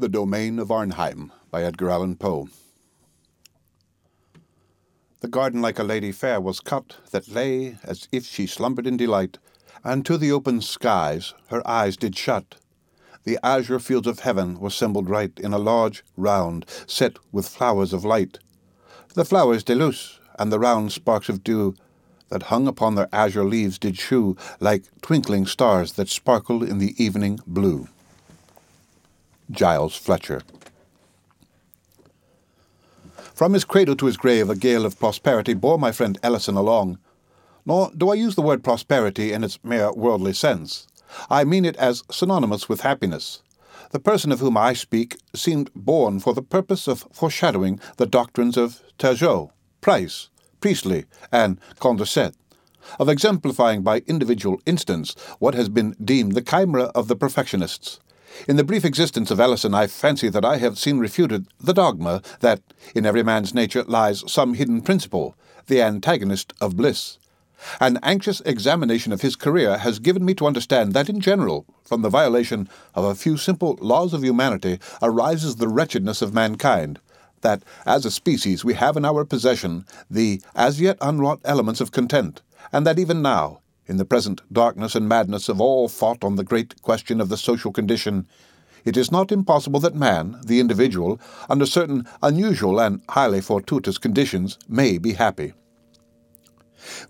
The Domain of Arnheim by Edgar Allan Poe. The garden like a lady fair was cut, that lay as if she slumbered in delight, and to the open skies her eyes did shut. The azure fields of heaven were assembled right in a large round, set with flowers of light. The flowers de luce, and the round sparks of dew, that hung upon their azure leaves did shew like twinkling stars that sparkle in the evening blue. Giles Fletcher. From his cradle to his grave, a gale of prosperity bore my friend Ellison along. Nor do I use the word prosperity in its mere worldly sense. I mean it as synonymous with happiness. The person of whom I speak seemed born for the purpose of foreshadowing the doctrines of Turgot, Price, Priestley, and Condorcet, of exemplifying by individual instance what has been deemed the chimera of the perfectionists. In the brief existence of Ellison, I fancy that I have seen refuted the dogma that in every man's nature lies some hidden principle, the antagonist of bliss. An anxious examination of his career has given me to understand that, in general, from the violation of a few simple laws of humanity arises the wretchedness of mankind, that, as a species, we have in our possession the as yet unwrought elements of content, and that even now, in the present darkness and madness of all thought on the great question of the social condition, it is not impossible that man, the individual, under certain unusual and highly fortuitous conditions, may be happy.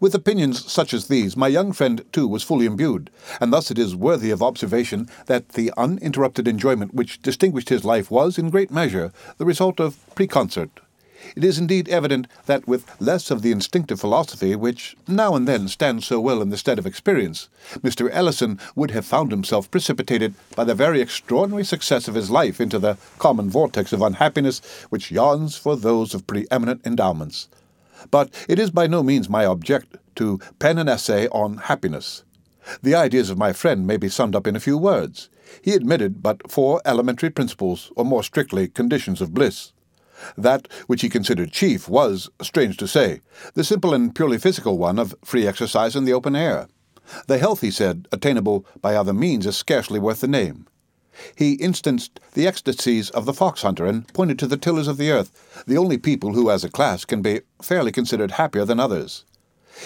With opinions such as these, my young friend, too, was fully imbued, and thus it is worthy of observation that the uninterrupted enjoyment which distinguished his life was, in great measure, the result of preconcert. It is indeed evident that with less of the instinctive philosophy which now and then stands so well in the stead of experience, Mr. Ellison would have found himself precipitated by the very extraordinary success of his life into the common vortex of unhappiness which yawns for those of preeminent endowments. But it is by no means my object to pen an essay on happiness. The ideas of my friend may be summed up in a few words. He admitted but four elementary principles, or more strictly, conditions of bliss. That which he considered chief was, strange to say, the simple and purely physical one of free exercise in the open air. The health, he said, attainable by other means is scarcely worth the name. He instanced the ecstasies of the fox hunter and pointed to the tillers of the earth, the only people who, as a class, can be fairly considered happier than others.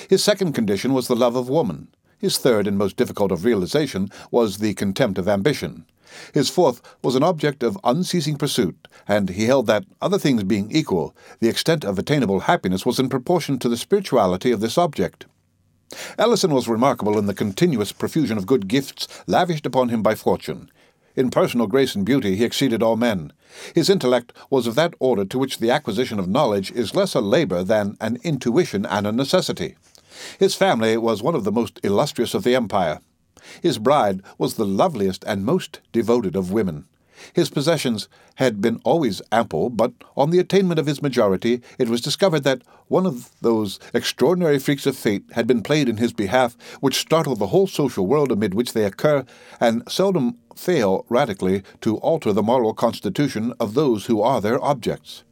His second condition was the love of woman. His third and most difficult of realization was the contempt of ambition. His fourth was an object of unceasing pursuit, and he held that, other things being equal, the extent of attainable happiness was in proportion to the spirituality of this object. Ellison was remarkable in the continuous profusion of good gifts lavished upon him by fortune. In personal grace and beauty he exceeded all men. His intellect was of that order to which the acquisition of knowledge is less a labor than an intuition and a necessity. His family was one of the most illustrious of the empire. His bride was the loveliest and most devoted of women. His possessions had been always ample, but on the attainment of his majority it was discovered that one of those extraordinary freaks of fate had been played in his behalf which startle the whole social world amid which they occur, and seldom fail radically to alter the moral constitution of those who are their objects.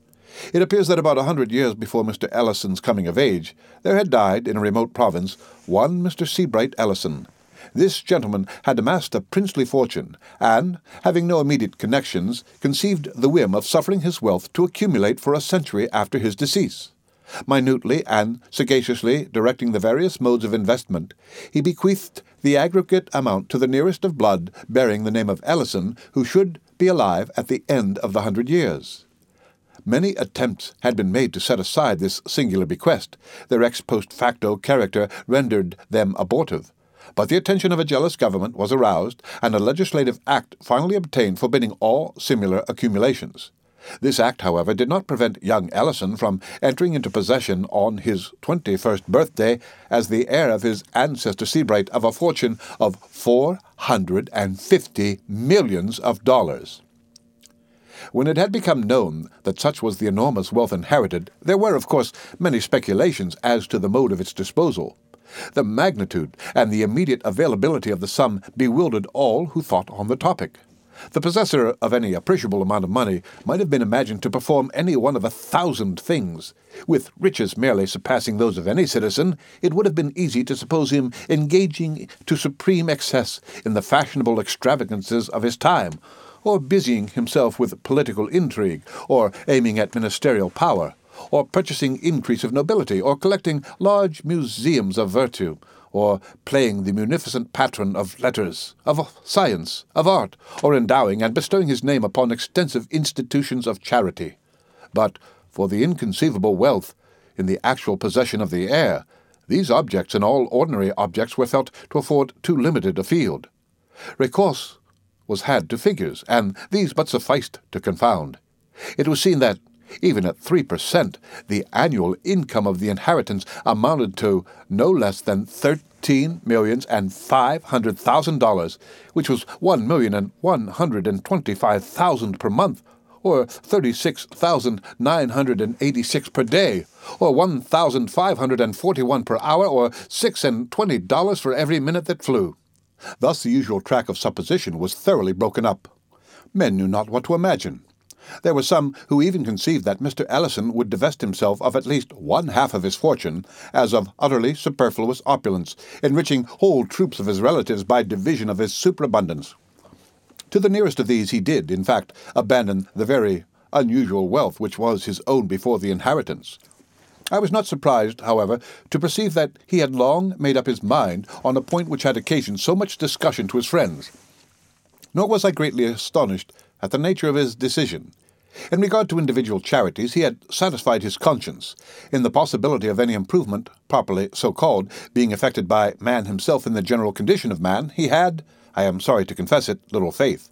It appears that about a hundred years before Mr. Ellison's coming of age, there had died in a remote province one Mr. Seabright Ellison, this gentleman had amassed a princely fortune, and, having no immediate connections, conceived the whim of suffering his wealth to accumulate for a century after his decease. Minutely and sagaciously directing the various modes of investment, he bequeathed the aggregate amount to the nearest of blood bearing the name of Ellison, who should be alive at the end of the hundred years. Many attempts had been made to set aside this singular bequest. Their ex post facto character rendered them abortive. But the attention of a jealous government was aroused, and a legislative act finally obtained forbidding all similar accumulations. This act, however, did not prevent young Ellison from entering into possession on his twenty first birthday as the heir of his ancestor Seabright of a fortune of four hundred and fifty millions of dollars. When it had become known that such was the enormous wealth inherited, there were, of course, many speculations as to the mode of its disposal. The magnitude and the immediate availability of the sum bewildered all who thought on the topic. The possessor of any appreciable amount of money might have been imagined to perform any one of a thousand things. With riches merely surpassing those of any citizen, it would have been easy to suppose him engaging to supreme excess in the fashionable extravagances of his time, or busying himself with political intrigue, or aiming at ministerial power, or purchasing increase of nobility, or collecting large museums of virtue, or playing the munificent patron of letters, of science, of art, or endowing and bestowing his name upon extensive institutions of charity. But for the inconceivable wealth in the actual possession of the heir, these objects and all ordinary objects were felt to afford too limited a field. Recourse was had to figures, and these but sufficed to confound. It was seen that even at 3%, the annual income of the inheritance amounted to no less than thirteen millions and five hundred thousand dollars, which was one million and one hundred and twenty-five thousand per month, or thirty-six thousand nine hundred and eighty-six per day, or one thousand five hundred and forty-one per hour, or six and twenty dollars for every minute that flew. Thus the usual track of supposition was thoroughly broken up. Men knew not what to imagine. There were some who even conceived that Mr. Ellison would divest himself of at least one half of his fortune, as of utterly superfluous opulence, enriching whole troops of his relatives by division of his superabundance. To the nearest of these he did, in fact, abandon the very unusual wealth which was his own before the inheritance. I was not surprised, however, to perceive that he had long made up his mind on a point which had occasioned so much discussion to his friends. Nor was I greatly astonished at the nature of his decision. In regard to individual charities, he had satisfied his conscience. In the possibility of any improvement, properly so called, being effected by man himself in the general condition of man, he had, I am sorry to confess it, little faith.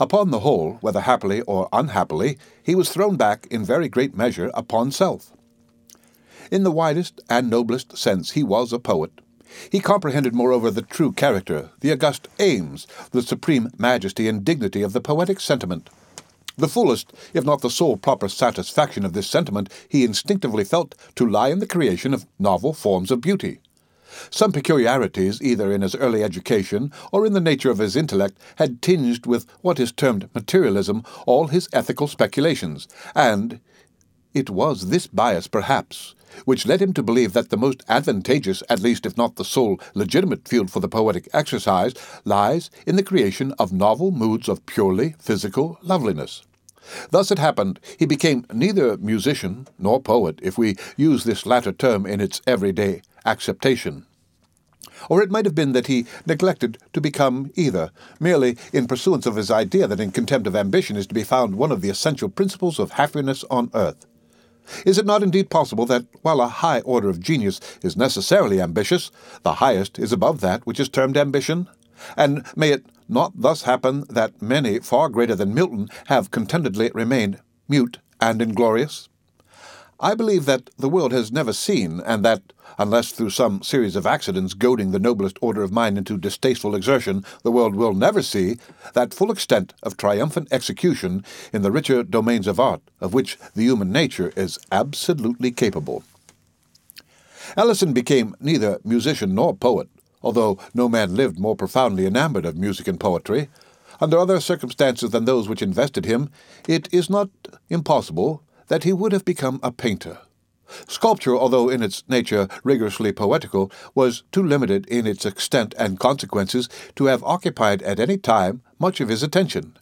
Upon the whole, whether happily or unhappily, he was thrown back in very great measure upon self. In the widest and noblest sense, he was a poet. He comprehended, moreover, the true character, the august aims, the supreme majesty and dignity of the poetic sentiment. The fullest, if not the sole proper satisfaction of this sentiment, he instinctively felt to lie in the creation of novel forms of beauty. Some peculiarities, either in his early education or in the nature of his intellect, had tinged with what is termed materialism all his ethical speculations, and it was this bias, perhaps, which led him to believe that the most advantageous, at least if not the sole legitimate field for the poetic exercise, lies in the creation of novel moods of purely physical loveliness. Thus it happened he became neither musician nor poet, if we use this latter term in its everyday acceptation. Or it might have been that he neglected to become either, merely in pursuance of his idea that in contempt of ambition is to be found one of the essential principles of happiness on earth. Is it not indeed possible that, while a high order of genius is necessarily ambitious, the highest is above that which is termed ambition? And may it not thus happen that many far greater than Milton have contentedly remained mute and inglorious? I believe that the world has never seen, and that, unless through some series of accidents goading the noblest order of mind into distasteful exertion, the world will never see, that full extent of triumphant execution in the richer domains of art, of which the human nature is absolutely capable. Ellison became neither musician nor poet, although no man lived more profoundly enamored of music and poetry. Under other circumstances than those which invested him, it is not impossible that he would have become a painter. Sculpture, although in its nature rigorously poetical, was too limited in its extent and consequences to have occupied at any time much of his attention.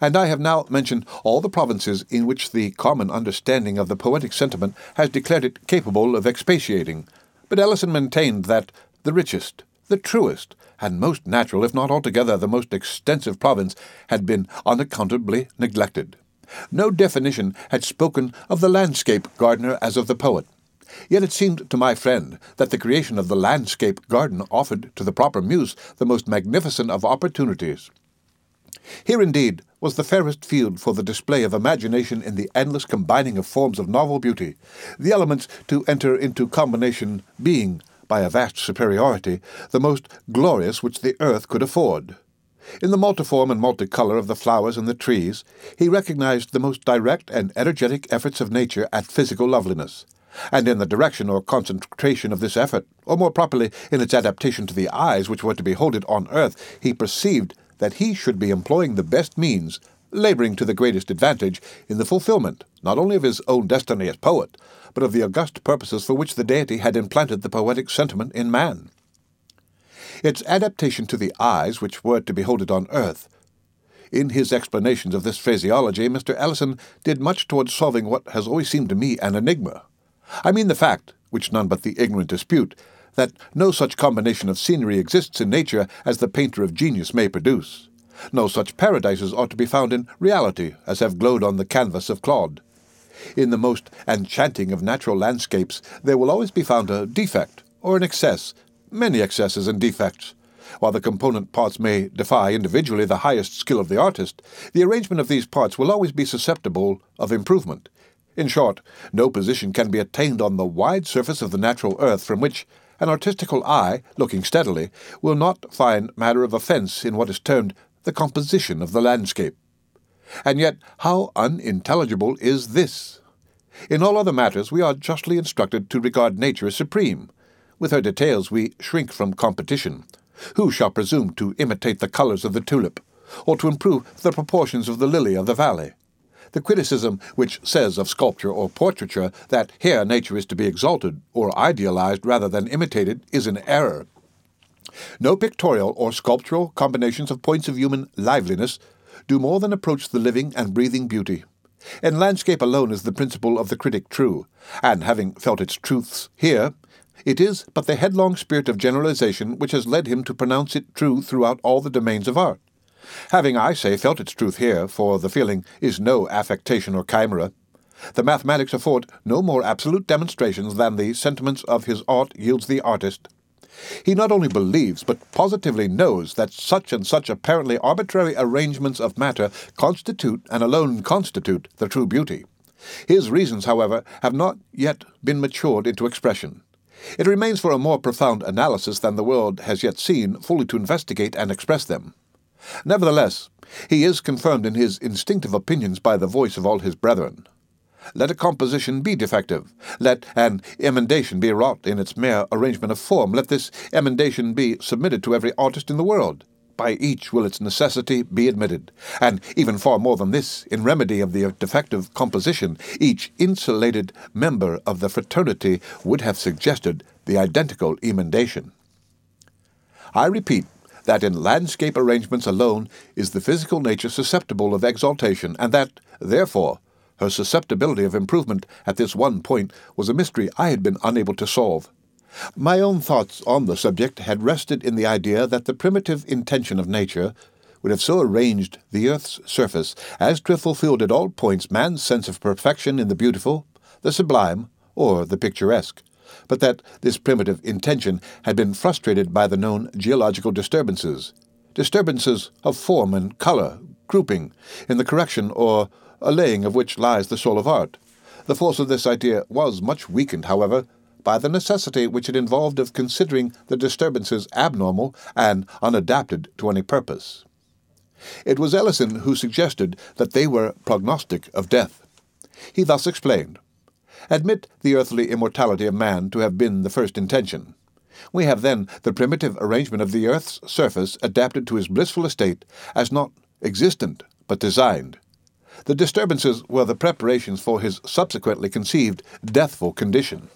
And I have now mentioned all the provinces in which the common understanding of the poetic sentiment has declared it capable of expatiating. But Ellison maintained that the richest, the truest, and most natural, if not altogether the most extensive province, had been unaccountably neglected. No definition had spoken of the landscape gardener as of the poet. Yet it seemed to my friend that the creation of the landscape garden offered to the proper muse the most magnificent of opportunities. Here, indeed, was the fairest field for the display of imagination in the endless combining of forms of novel beauty, the elements to enter into combination being, by a vast superiority, the most glorious which the earth could afford. In the multiform and multicolour of the flowers and the trees, he recognized the most direct and energetic efforts of nature at physical loveliness. And in the direction or concentration of this effort, or more properly in its adaptation to the eyes which were to behold it on earth, he perceived that he should be employing the best means, labouring to the greatest advantage, in the fulfilment not only of his own destiny as poet, but of the august purposes for which the deity had implanted the poetic sentiment in man. Its adaptation to the eyes which were to behold it on earth In his explanations of this phraseology, Mr. Ellison did much towards solving what has always seemed to me an enigma. I mean the fact, which none but the ignorant dispute, that no such combination of scenery exists in nature as the painter of genius may produce. No such paradises ought to be found in reality as have glowed on the canvas of Claude. In the most enchanting of natural landscapes, there will always be found a defect, or an excess, many excesses and defects. While the component parts may defy individually the highest skill of the artist, the arrangement of these parts will always be susceptible of improvement. In short, no position can be attained on the wide surface of the natural earth from which an artistical eye, looking steadily, will not find matter of offence in what is termed the composition of the landscape. And yet, how unintelligible is this? In all other matters, we are justly instructed to regard nature as supreme. With her details, we shrink from competition. Who shall presume to imitate the colours of the tulip, or to improve the proportions of the lily of the valley? The criticism which says of sculpture or portraiture that here nature is to be exalted or idealized rather than imitated is an error. No pictorial or sculptural combinations of points of human liveliness do more than approach the living and breathing beauty. In landscape alone is the principle of the critic true, and having felt its truths here, it is but the headlong spirit of generalization which has led him to pronounce it true throughout all the domains of art. Having, I say, felt its truth here, for the feeling is no affectation or chimera, the mathematics afford no more absolute demonstrations than the sentiments of his art yields the artist. He not only believes, but positively knows that such and such apparently arbitrary arrangements of matter constitute and alone constitute the true beauty. His reasons, however, have not yet been matured into expression. It remains for a more profound analysis than the world has yet seen fully to investigate and express them. Nevertheless, he is confirmed in his instinctive opinions by the voice of all his brethren. Let a composition be defective. Let an emendation be wrought in its mere arrangement of form. Let this emendation be submitted to every artist in the world. By each will its necessity be admitted. And even far more than this, in remedy of the defective composition, each insulated member of the fraternity would have suggested the identical emendation. I repeat that in landscape arrangements alone is the physical nature susceptible of exaltation, and that, therefore, her susceptibility of improvement at this one point was a mystery I had been unable to solve. My own thoughts on the subject had rested in the idea that the primitive intention of nature would have so arranged the earth's surface as to have fulfilled at all points man's sense of perfection in the beautiful, the sublime, or the picturesque, but that this primitive intention had been frustrated by the known geological disturbances, disturbances of form and color, grouping, in the correction or allaying of which lies the soul of art. The force of this idea was much weakened, however, by the necessity which it involved of considering the disturbances abnormal and unadapted to any purpose. It was Ellison who suggested that they were prognostic of death. He thus explained Admit the earthly immortality of man to have been the first intention. We have then the primitive arrangement of the earth's surface adapted to his blissful estate as not existent but designed. The disturbances were the preparations for his subsequently conceived deathful condition.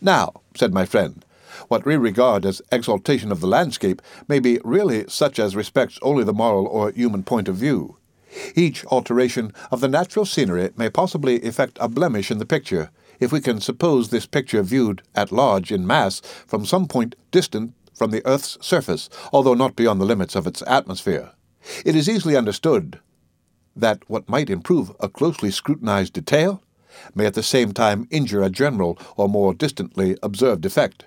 Now, said my friend, what we regard as exaltation of the landscape may be really such as respects only the moral or human point of view. Each alteration of the natural scenery may possibly effect a blemish in the picture, if we can suppose this picture viewed at large in mass from some point distant from the earth's surface, although not beyond the limits of its atmosphere. It is easily understood that what might improve a closely scrutinized detail may at the same time injure a general or more distantly observed effect.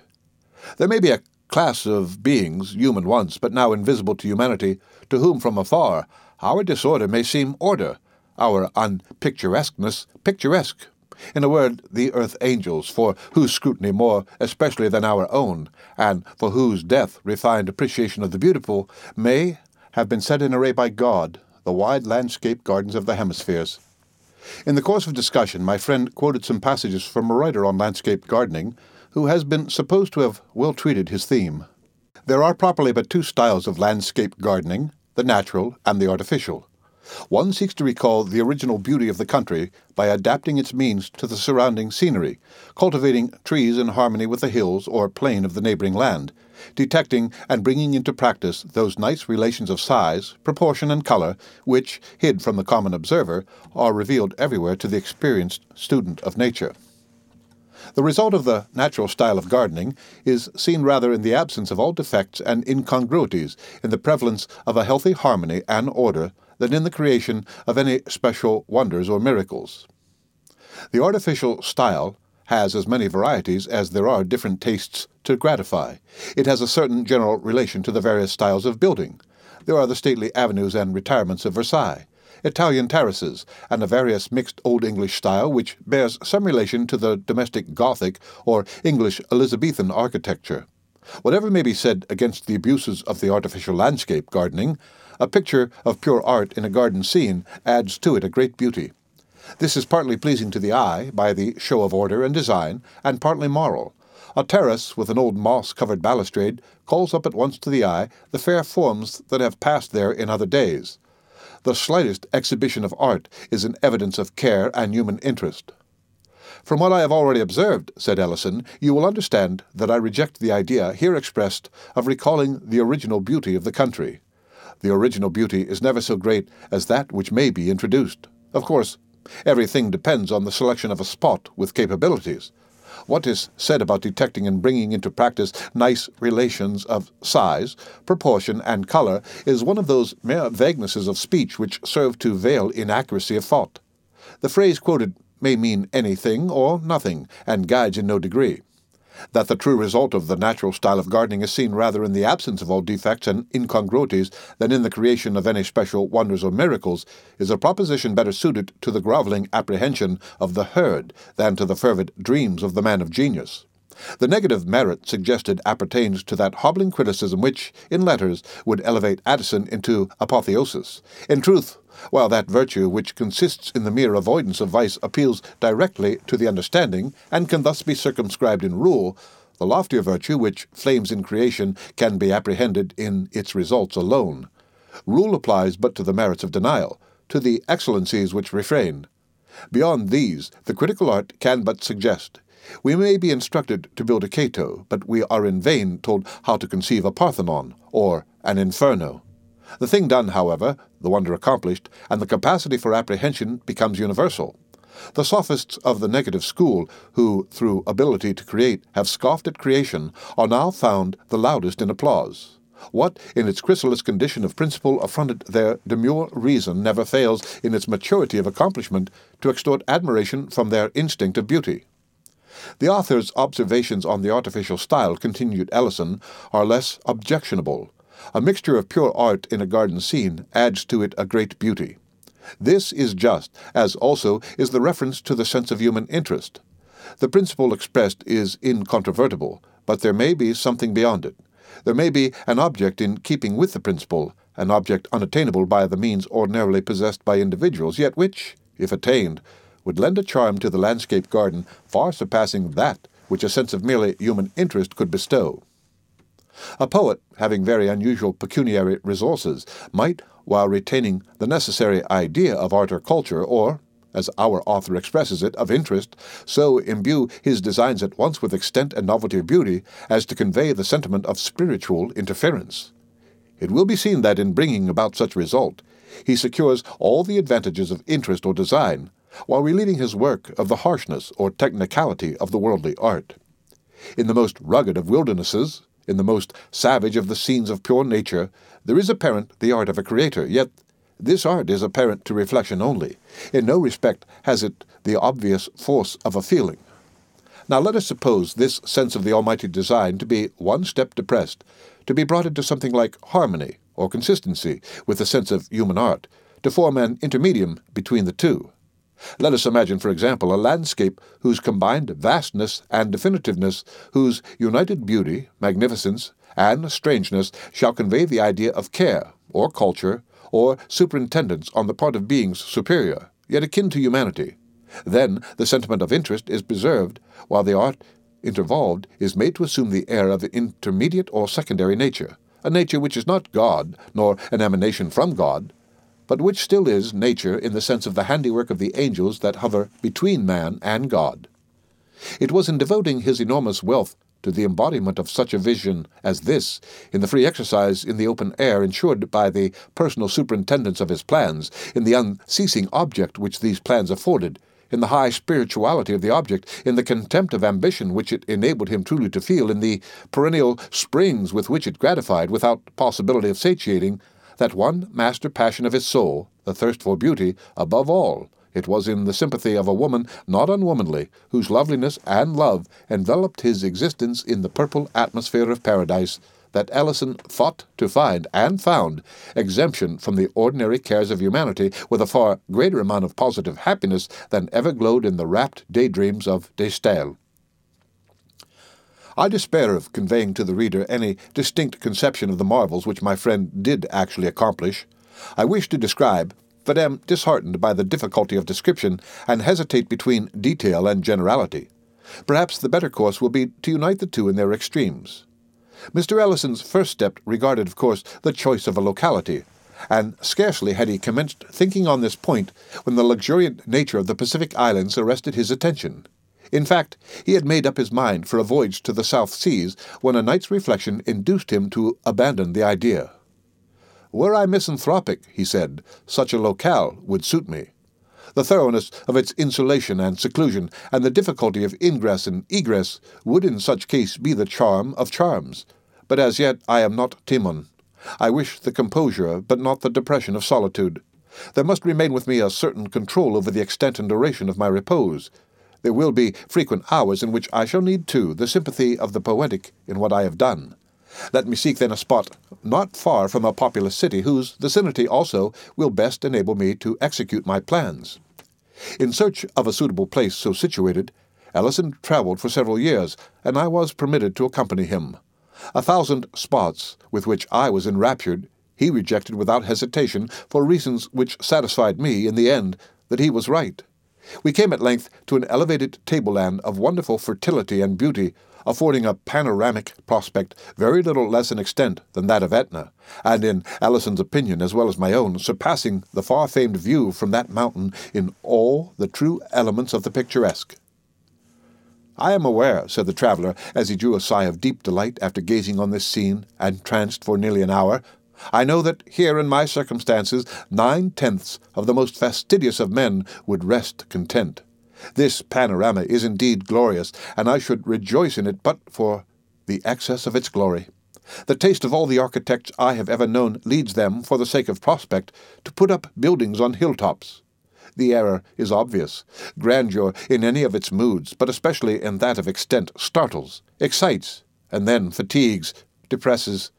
There may be a class of beings, human once, but now invisible to humanity, to whom from afar our disorder may seem order, our unpicturesqueness picturesque. In a word, the earth angels, for whose scrutiny more especially than our own, and for whose death refined appreciation of the beautiful, may have been set in array by God, the wide landscape gardens of the hemispheres. In the course of discussion, my friend quoted some passages from a writer on landscape gardening who has been supposed to have well treated his theme. There are properly but two styles of landscape gardening the natural and the artificial. One seeks to recall the original beauty of the country by adapting its means to the surrounding scenery, cultivating trees in harmony with the hills or plain of the neighboring land, detecting and bringing into practice those nice relations of size, proportion, and color which, hid from the common observer, are revealed everywhere to the experienced student of nature. The result of the natural style of gardening is seen rather in the absence of all defects and incongruities, in the prevalence of a healthy harmony and order, than in the creation of any special wonders or miracles. The artificial style has as many varieties as there are different tastes to gratify. It has a certain general relation to the various styles of building. There are the stately avenues and retirements of Versailles, Italian terraces, and a various mixed Old English style which bears some relation to the domestic Gothic or English Elizabethan architecture. Whatever may be said against the abuses of the artificial landscape gardening, a picture of pure art in a garden scene adds to it a great beauty. This is partly pleasing to the eye by the show of order and design, and partly moral. A terrace with an old moss covered balustrade calls up at once to the eye the fair forms that have passed there in other days. The slightest exhibition of art is an evidence of care and human interest. From what I have already observed, said Ellison, you will understand that I reject the idea here expressed of recalling the original beauty of the country. The original beauty is never so great as that which may be introduced. Of course, Everything depends on the selection of a spot with capabilities. What is said about detecting and bringing into practice nice relations of size, proportion, and color is one of those mere vaguenesses of speech which serve to veil inaccuracy of thought. The phrase quoted may mean anything or nothing, and guides in no degree. That the true result of the natural style of gardening is seen rather in the absence of all defects and incongruities than in the creation of any special wonders or miracles is a proposition better suited to the grovelling apprehension of the herd than to the fervid dreams of the man of genius. The negative merit suggested appertains to that hobbling criticism which, in letters, would elevate Addison into apotheosis. In truth, while that virtue which consists in the mere avoidance of vice appeals directly to the understanding, and can thus be circumscribed in rule, the loftier virtue which flames in creation can be apprehended in its results alone. Rule applies but to the merits of denial, to the excellencies which refrain. Beyond these, the critical art can but suggest. We may be instructed to build a Cato, but we are in vain told how to conceive a Parthenon or an Inferno. The thing done, however, the wonder accomplished, and the capacity for apprehension becomes universal. The sophists of the negative school, who, through ability to create, have scoffed at creation, are now found the loudest in applause. What, in its chrysalis condition of principle, affronted their demure reason never fails, in its maturity of accomplishment, to extort admiration from their instinct of beauty. The author's observations on the artificial style, continued Ellison, are less objectionable, a mixture of pure art in a garden scene adds to it a great beauty. This is just, as also is the reference to the sense of human interest. The principle expressed is incontrovertible, but there may be something beyond it. There may be an object in keeping with the principle, an object unattainable by the means ordinarily possessed by individuals, yet which, if attained, would lend a charm to the landscape garden far surpassing that which a sense of merely human interest could bestow. A poet, having very unusual pecuniary resources, might, while retaining the necessary idea of art or culture, or, as our author expresses it, of interest, so imbue his designs at once with extent and novelty of beauty as to convey the sentiment of spiritual interference. It will be seen that in bringing about such result, he secures all the advantages of interest or design, while relieving his work of the harshness or technicality of the worldly art. In the most rugged of wildernesses, in the most savage of the scenes of pure nature, there is apparent the art of a creator, yet this art is apparent to reflection only. In no respect has it the obvious force of a feeling. Now let us suppose this sense of the Almighty design to be one step depressed, to be brought into something like harmony or consistency with the sense of human art, to form an intermedium between the two. Let us imagine, for example, a landscape whose combined vastness and definitiveness, whose united beauty, magnificence, and strangeness shall convey the idea of care, or culture, or superintendence on the part of beings superior, yet akin to humanity. Then the sentiment of interest is preserved, while the art intervolved is made to assume the air of intermediate or secondary nature, a nature which is not God, nor an emanation from God, but which still is nature in the sense of the handiwork of the angels that hover between man and God. It was in devoting his enormous wealth to the embodiment of such a vision as this in the free exercise in the open air ensured by the personal superintendence of his plans, in the unceasing object which these plans afforded, in the high spirituality of the object, in the contempt of ambition which it enabled him truly to feel, in the perennial springs with which it gratified, without possibility of satiating, that one master passion of his soul, the thirst for beauty, above all, it was in the sympathy of a woman not unwomanly, whose loveliness and love enveloped his existence in the purple atmosphere of paradise, that Ellison thought to find, and found, exemption from the ordinary cares of humanity with a far greater amount of positive happiness than ever glowed in the rapt daydreams of De Stael. I despair of conveying to the reader any distinct conception of the marvels which my friend did actually accomplish. I wish to describe, but am disheartened by the difficulty of description and hesitate between detail and generality. Perhaps the better course will be to unite the two in their extremes. Mr. Ellison's first step regarded, of course, the choice of a locality, and scarcely had he commenced thinking on this point when the luxuriant nature of the Pacific Islands arrested his attention. In fact, he had made up his mind for a voyage to the South Seas when a night's reflection induced him to abandon the idea. Were I misanthropic, he said, such a locale would suit me. The thoroughness of its insulation and seclusion, and the difficulty of ingress and egress, would in such case be the charm of charms. But as yet I am not Timon. I wish the composure, but not the depression of solitude. There must remain with me a certain control over the extent and duration of my repose. There will be frequent hours in which I shall need, too, the sympathy of the poetic in what I have done. Let me seek then a spot not far from a populous city, whose vicinity also will best enable me to execute my plans. In search of a suitable place so situated, Ellison travelled for several years, and I was permitted to accompany him. A thousand spots with which I was enraptured, he rejected without hesitation, for reasons which satisfied me, in the end, that he was right. We came at length to an elevated tableland of wonderful fertility and beauty, affording a panoramic prospect very little less in extent than that of Etna, and in Ellison's opinion as well as my own, surpassing the far famed view from that mountain in all the true elements of the picturesque. I am aware, said the traveller, as he drew a sigh of deep delight after gazing on this scene, entranced for nearly an hour, I know that here in my circumstances nine tenths of the most fastidious of men would rest content. This panorama is indeed glorious, and I should rejoice in it but for the excess of its glory. The taste of all the architects I have ever known leads them, for the sake of prospect, to put up buildings on hilltops. The error is obvious. Grandeur in any of its moods, but especially in that of extent, startles, excites, and then fatigues, depresses.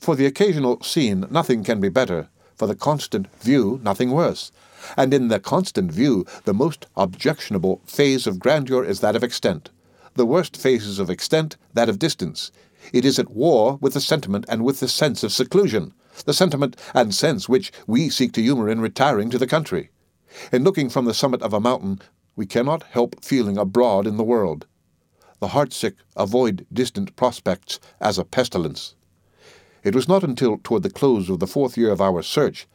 For the occasional scene nothing can be better, for the constant view nothing worse and in the constant view, the most objectionable phase of grandeur is that of extent. The worst phases of extent, that of distance. It is at war with the sentiment and with the sense of seclusion, the sentiment and sense which we seek to humour in retiring to the country. In looking from the summit of a mountain, we cannot help feeling abroad in the world. The heartsick avoid distant prospects as a pestilence. It was not until toward the close of the fourth year of our search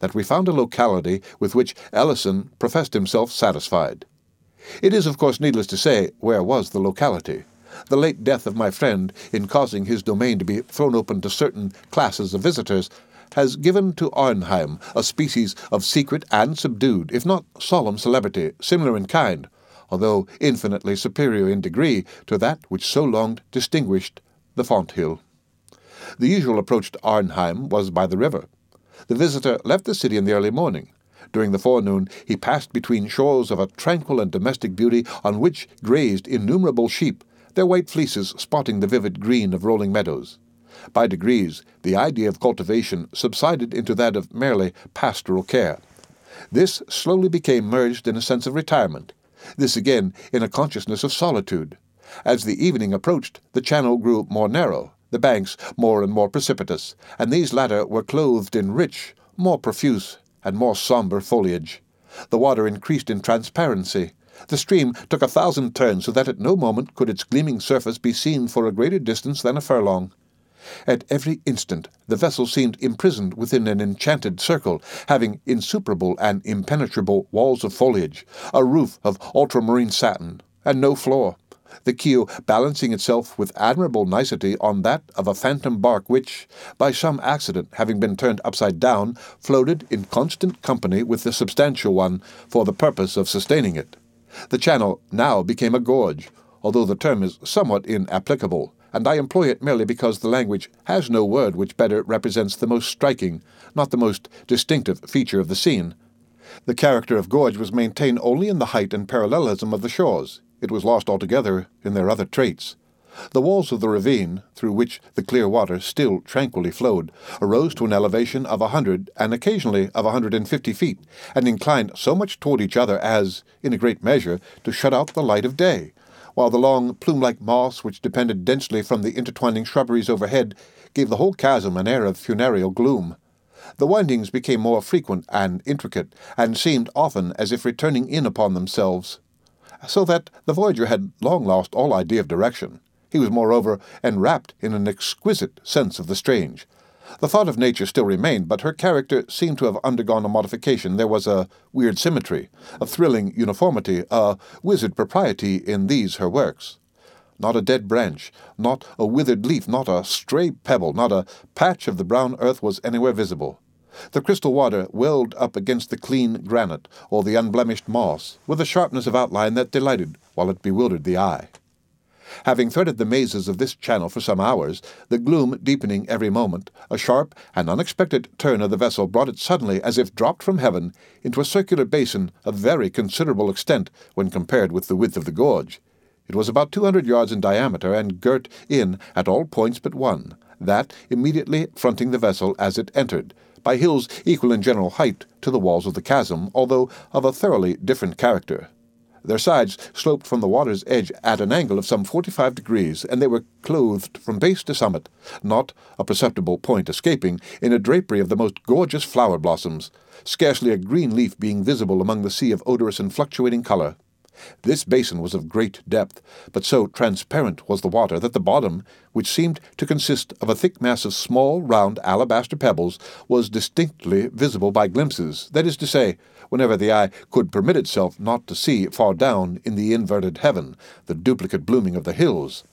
that we found a locality with which Ellison professed himself satisfied. It is, of course, needless to say where was the locality. The late death of my friend, in causing his domain to be thrown open to certain classes of visitors, has given to Arnheim a species of secret and subdued, if not solemn celebrity, similar in kind, although infinitely superior in degree to that which so long distinguished the Fonthill. The usual approach to Arnheim was by the river. The visitor left the city in the early morning. During the forenoon, he passed between shores of a tranquil and domestic beauty on which grazed innumerable sheep, their white fleeces spotting the vivid green of rolling meadows. By degrees, the idea of cultivation subsided into that of merely pastoral care. This slowly became merged in a sense of retirement, this again in a consciousness of solitude. As the evening approached, the channel grew more narrow, the banks more and more precipitous, and these latter were clothed in rich, more profuse, and more sombre foliage. The water increased in transparency. The stream took a thousand turns so that at no moment could its gleaming surface be seen for a greater distance than a furlong. At every instant the vessel seemed imprisoned within an enchanted circle, having insuperable and impenetrable walls of foliage, a roof of ultramarine satin, and no floor. The keel balancing itself with admirable nicety on that of a phantom bark which, by some accident having been turned upside down, floated in constant company with the substantial one for the purpose of sustaining it. The channel now became a gorge, although the term is somewhat inapplicable, and I employ it merely because the language has no word which better represents the most striking, not the most distinctive, feature of the scene. The character of gorge was maintained only in the height and parallelism of the shores. It was lost altogether in their other traits. The walls of the ravine, through which the clear water still tranquilly flowed, arose to an elevation of a hundred and occasionally of a hundred and fifty feet, and inclined so much toward each other as, in a great measure, to shut out the light of day, while the long plume-like moss which depended densely from the intertwining shrubberies overhead gave the whole chasm an air of funereal gloom. The windings became more frequent and intricate, and seemed often as if returning in upon themselves, so that the voyager had long lost all idea of direction. He was, moreover, enwrapped in an exquisite sense of the strange. The thought of nature still remained, but her character seemed to have undergone a modification. There was a weird symmetry, a thrilling uniformity, a wizard propriety in these her works. Not a dead branch, not a withered leaf, not a stray pebble, not a patch of the brown earth was anywhere visible. The crystal water welled up against the clean granite or the unblemished moss, with a sharpness of outline that delighted while it bewildered the eye. Having threaded the mazes of this channel for some hours, the gloom deepening every moment, a sharp and unexpected turn of the vessel brought it suddenly, as if dropped from heaven, into a circular basin of very considerable extent when compared with the width of the gorge. It was about two hundred yards in diameter and girt in at all points but one, that immediately fronting the vessel as it entered, by hills equal in general height to the walls of the chasm, although of a thoroughly different character. Their sides sloped from the water's edge at an angle of some forty-five degrees, and they were clothed from base to summit, not a perceptible point escaping, in a drapery of the most gorgeous flower blossoms, scarcely a green leaf being visible among the sea of odorous and fluctuating color. This basin was of great depth, but so transparent was the water that the bottom, which seemed to consist of a thick mass of small, round alabaster pebbles, was distinctly visible by glimpses, that is to say, whenever the eye could permit itself not to see far down in the inverted heaven the duplicate blooming of the hills.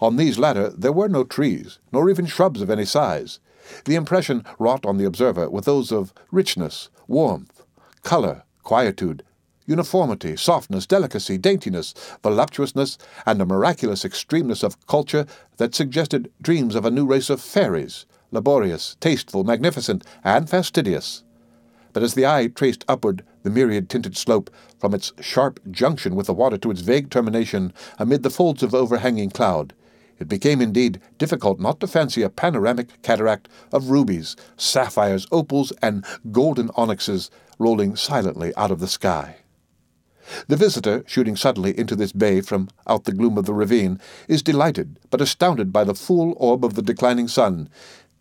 On these latter there were no trees, nor even shrubs of any size. The impression wrought on the observer were those of richness, warmth, colour, quietude, uniformity, softness, delicacy, daintiness, voluptuousness, and a miraculous extremeness of culture that suggested dreams of a new race of fairies, laborious, tasteful, magnificent, and fastidious. But as the eye traced upward the myriad tinted slope from its sharp junction with the water to its vague termination amid the folds of overhanging cloud, it became indeed difficult not to fancy a panoramic cataract of rubies, sapphires, opals, and golden onyxes rolling silently out of the sky. The visitor, shooting suddenly into this bay from out the gloom of the ravine, is delighted but astounded by the full orb of the declining sun,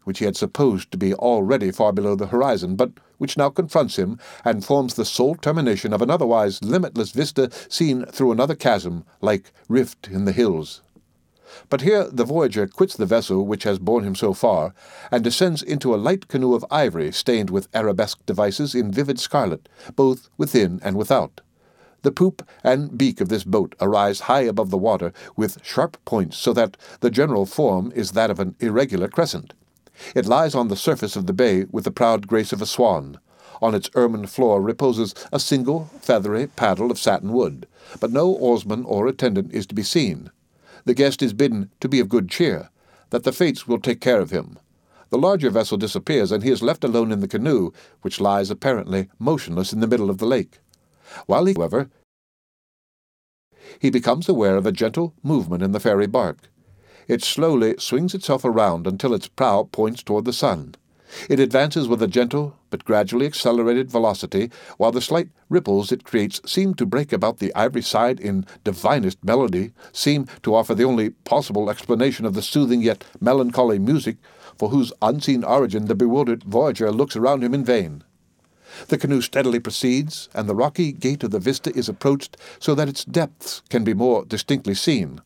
which he had supposed to be already far below the horizon, but which now confronts him and forms the sole termination of an otherwise limitless vista seen through another chasm, like rift in the hills. But here the voyager quits the vessel which has borne him so far, and descends into a light canoe of ivory stained with arabesque devices in vivid scarlet, both within and without. The poop and beak of this boat arise high above the water, with sharp points, so that the general form is that of an irregular crescent. It lies on the surface of the bay with the proud grace of a swan. On its ermine floor reposes a single feathery paddle of satin wood, but no oarsman or attendant is to be seen. The guest is bidden to be of good cheer, that the fates will take care of him. The larger vessel disappears, and he is left alone in the canoe, which lies apparently motionless in the middle of the lake. While he, however, he becomes aware of a gentle movement in the fairy bark. It slowly swings itself around until its prow points toward the sun. It advances with a gentle but gradually accelerated velocity, while the slight ripples it creates seem to break about the ivory side in divinest melody, seem to offer the only possible explanation of the soothing yet melancholy music for whose unseen origin the bewildered voyager looks around him in vain. The canoe steadily proceeds, and the rocky gate of the vista is approached so that its depths can be more distinctly seen.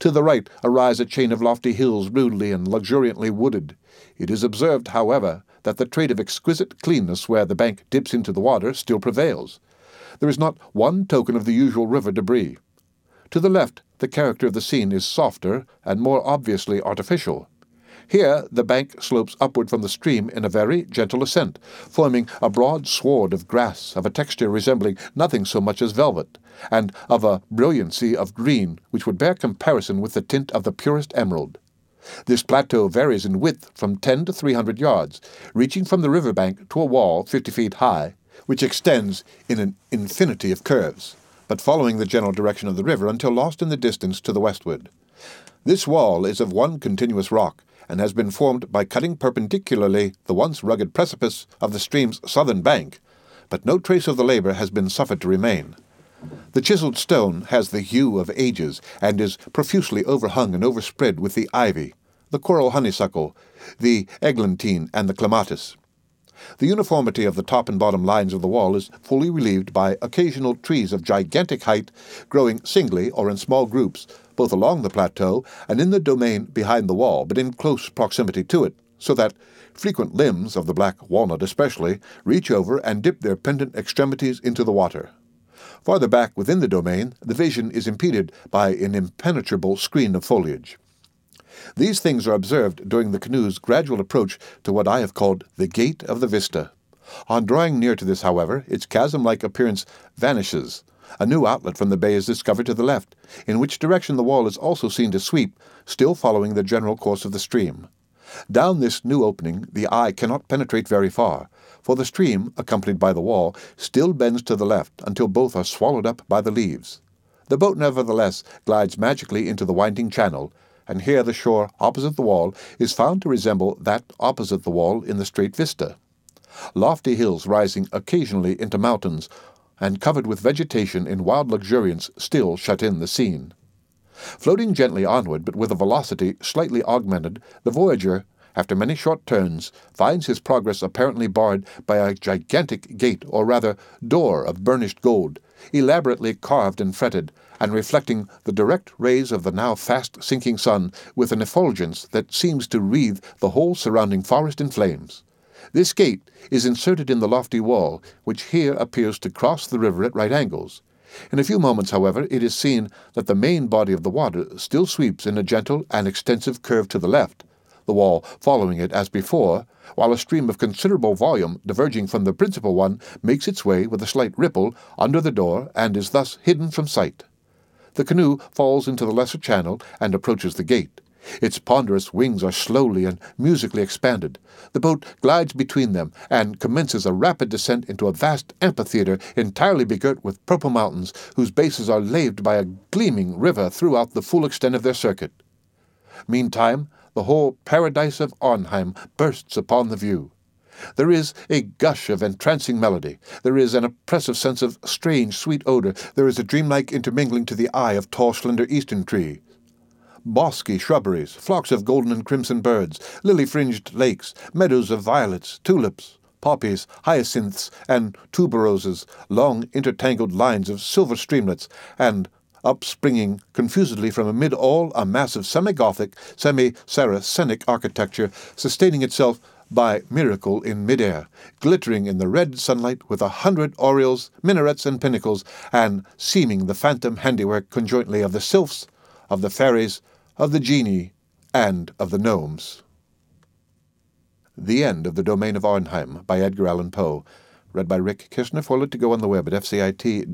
To the right arise a chain of lofty hills rudely and luxuriantly wooded. It is observed, however, that the trait of exquisite cleanness where the bank dips into the water still prevails. There is not one token of the usual river debris. To the left, the character of the scene is softer and more obviously artificial. Here, the bank slopes upward from the stream in a very gentle ascent, forming a broad sward of grass of a texture resembling nothing so much as velvet, and of a brilliancy of green which would bear comparison with the tint of the purest emerald. This plateau varies in width from 10 to 300 yards, reaching from the river bank to a wall 50 feet high, which extends in an infinity of curves, but following the general direction of the river until lost in the distance to the westward. This wall is of one continuous rock, and has been formed by cutting perpendicularly the once rugged precipice of the stream's southern bank, but no trace of the labor has been suffered to remain. The chiseled stone has the hue of ages, and is profusely overhung and overspread with the ivy, the coral honeysuckle, the eglantine, and the clematis. The uniformity of the top and bottom lines of the wall is fully relieved by occasional trees of gigantic height, growing singly or in small groups, both along the plateau and in the domain behind the wall, but in close proximity to it, so that frequent limbs, of the black walnut especially, reach over and dip their pendant extremities into the water. Farther back within the domain, the vision is impeded by an impenetrable screen of foliage. These things are observed during the canoe's gradual approach to what I have called the gate of the vista. On drawing near to this, however, its chasm like appearance vanishes, a new outlet from the bay is discovered to the left, in which direction the wall is also seen to sweep, still following the general course of the stream. Down this new opening the eye cannot penetrate very far, for the stream, accompanied by the wall, still bends to the left until both are swallowed up by the leaves. The boat nevertheless glides magically into the winding channel, and here the shore opposite the wall is found to resemble that opposite the wall in the straight vista. Lofty hills rising occasionally into mountains and covered with vegetation in wild luxuriance still shut in the scene. Floating gently onward, but with a velocity slightly augmented, the voyager, after many short turns, finds his progress apparently barred by a gigantic gate, or rather door of burnished gold, elaborately carved and fretted, and reflecting the direct rays of the now fast sinking sun with an effulgence that seems to wreathe the whole surrounding forest in flames. This gate is inserted in the lofty wall, which here appears to cross the river at right angles. In a few moments, however, it is seen that the main body of the water still sweeps in a gentle and extensive curve to the left, the wall following it as before, while a stream of considerable volume diverging from the principal one makes its way with a slight ripple under the door and is thus hidden from sight. The canoe falls into the lesser channel and approaches the gate. Its ponderous wings are slowly and musically expanded. The boat glides between them and commences a rapid descent into a vast amphitheater entirely begirt with purple mountains, whose bases are laved by a gleaming river throughout the full extent of their circuit. Meantime, the whole paradise of Arnheim bursts upon the view. There is a gush of entrancing melody. There is an oppressive sense of strange, sweet odor. There is a dreamlike intermingling to the eye of tall, slender eastern tree bosky shrubberies, flocks of golden and crimson birds, lily fringed lakes, meadows of violets, tulips, poppies, hyacinths, and tuberoses, long intertangled lines of silver streamlets, and upspringing confusedly from amid all a mass of semi Gothic, semi Saracenic architecture, sustaining itself by miracle in midair, glittering in the red sunlight with a hundred oriels, minarets, and pinnacles, and seeming the phantom handiwork conjointly of the sylphs, of the fairies, of the genii, and of the gnomes. The End of the Domain of Arnheim by Edgar Allan Poe, read by Rick Kishner, forwarded to go on the web at fcit.usf.edu.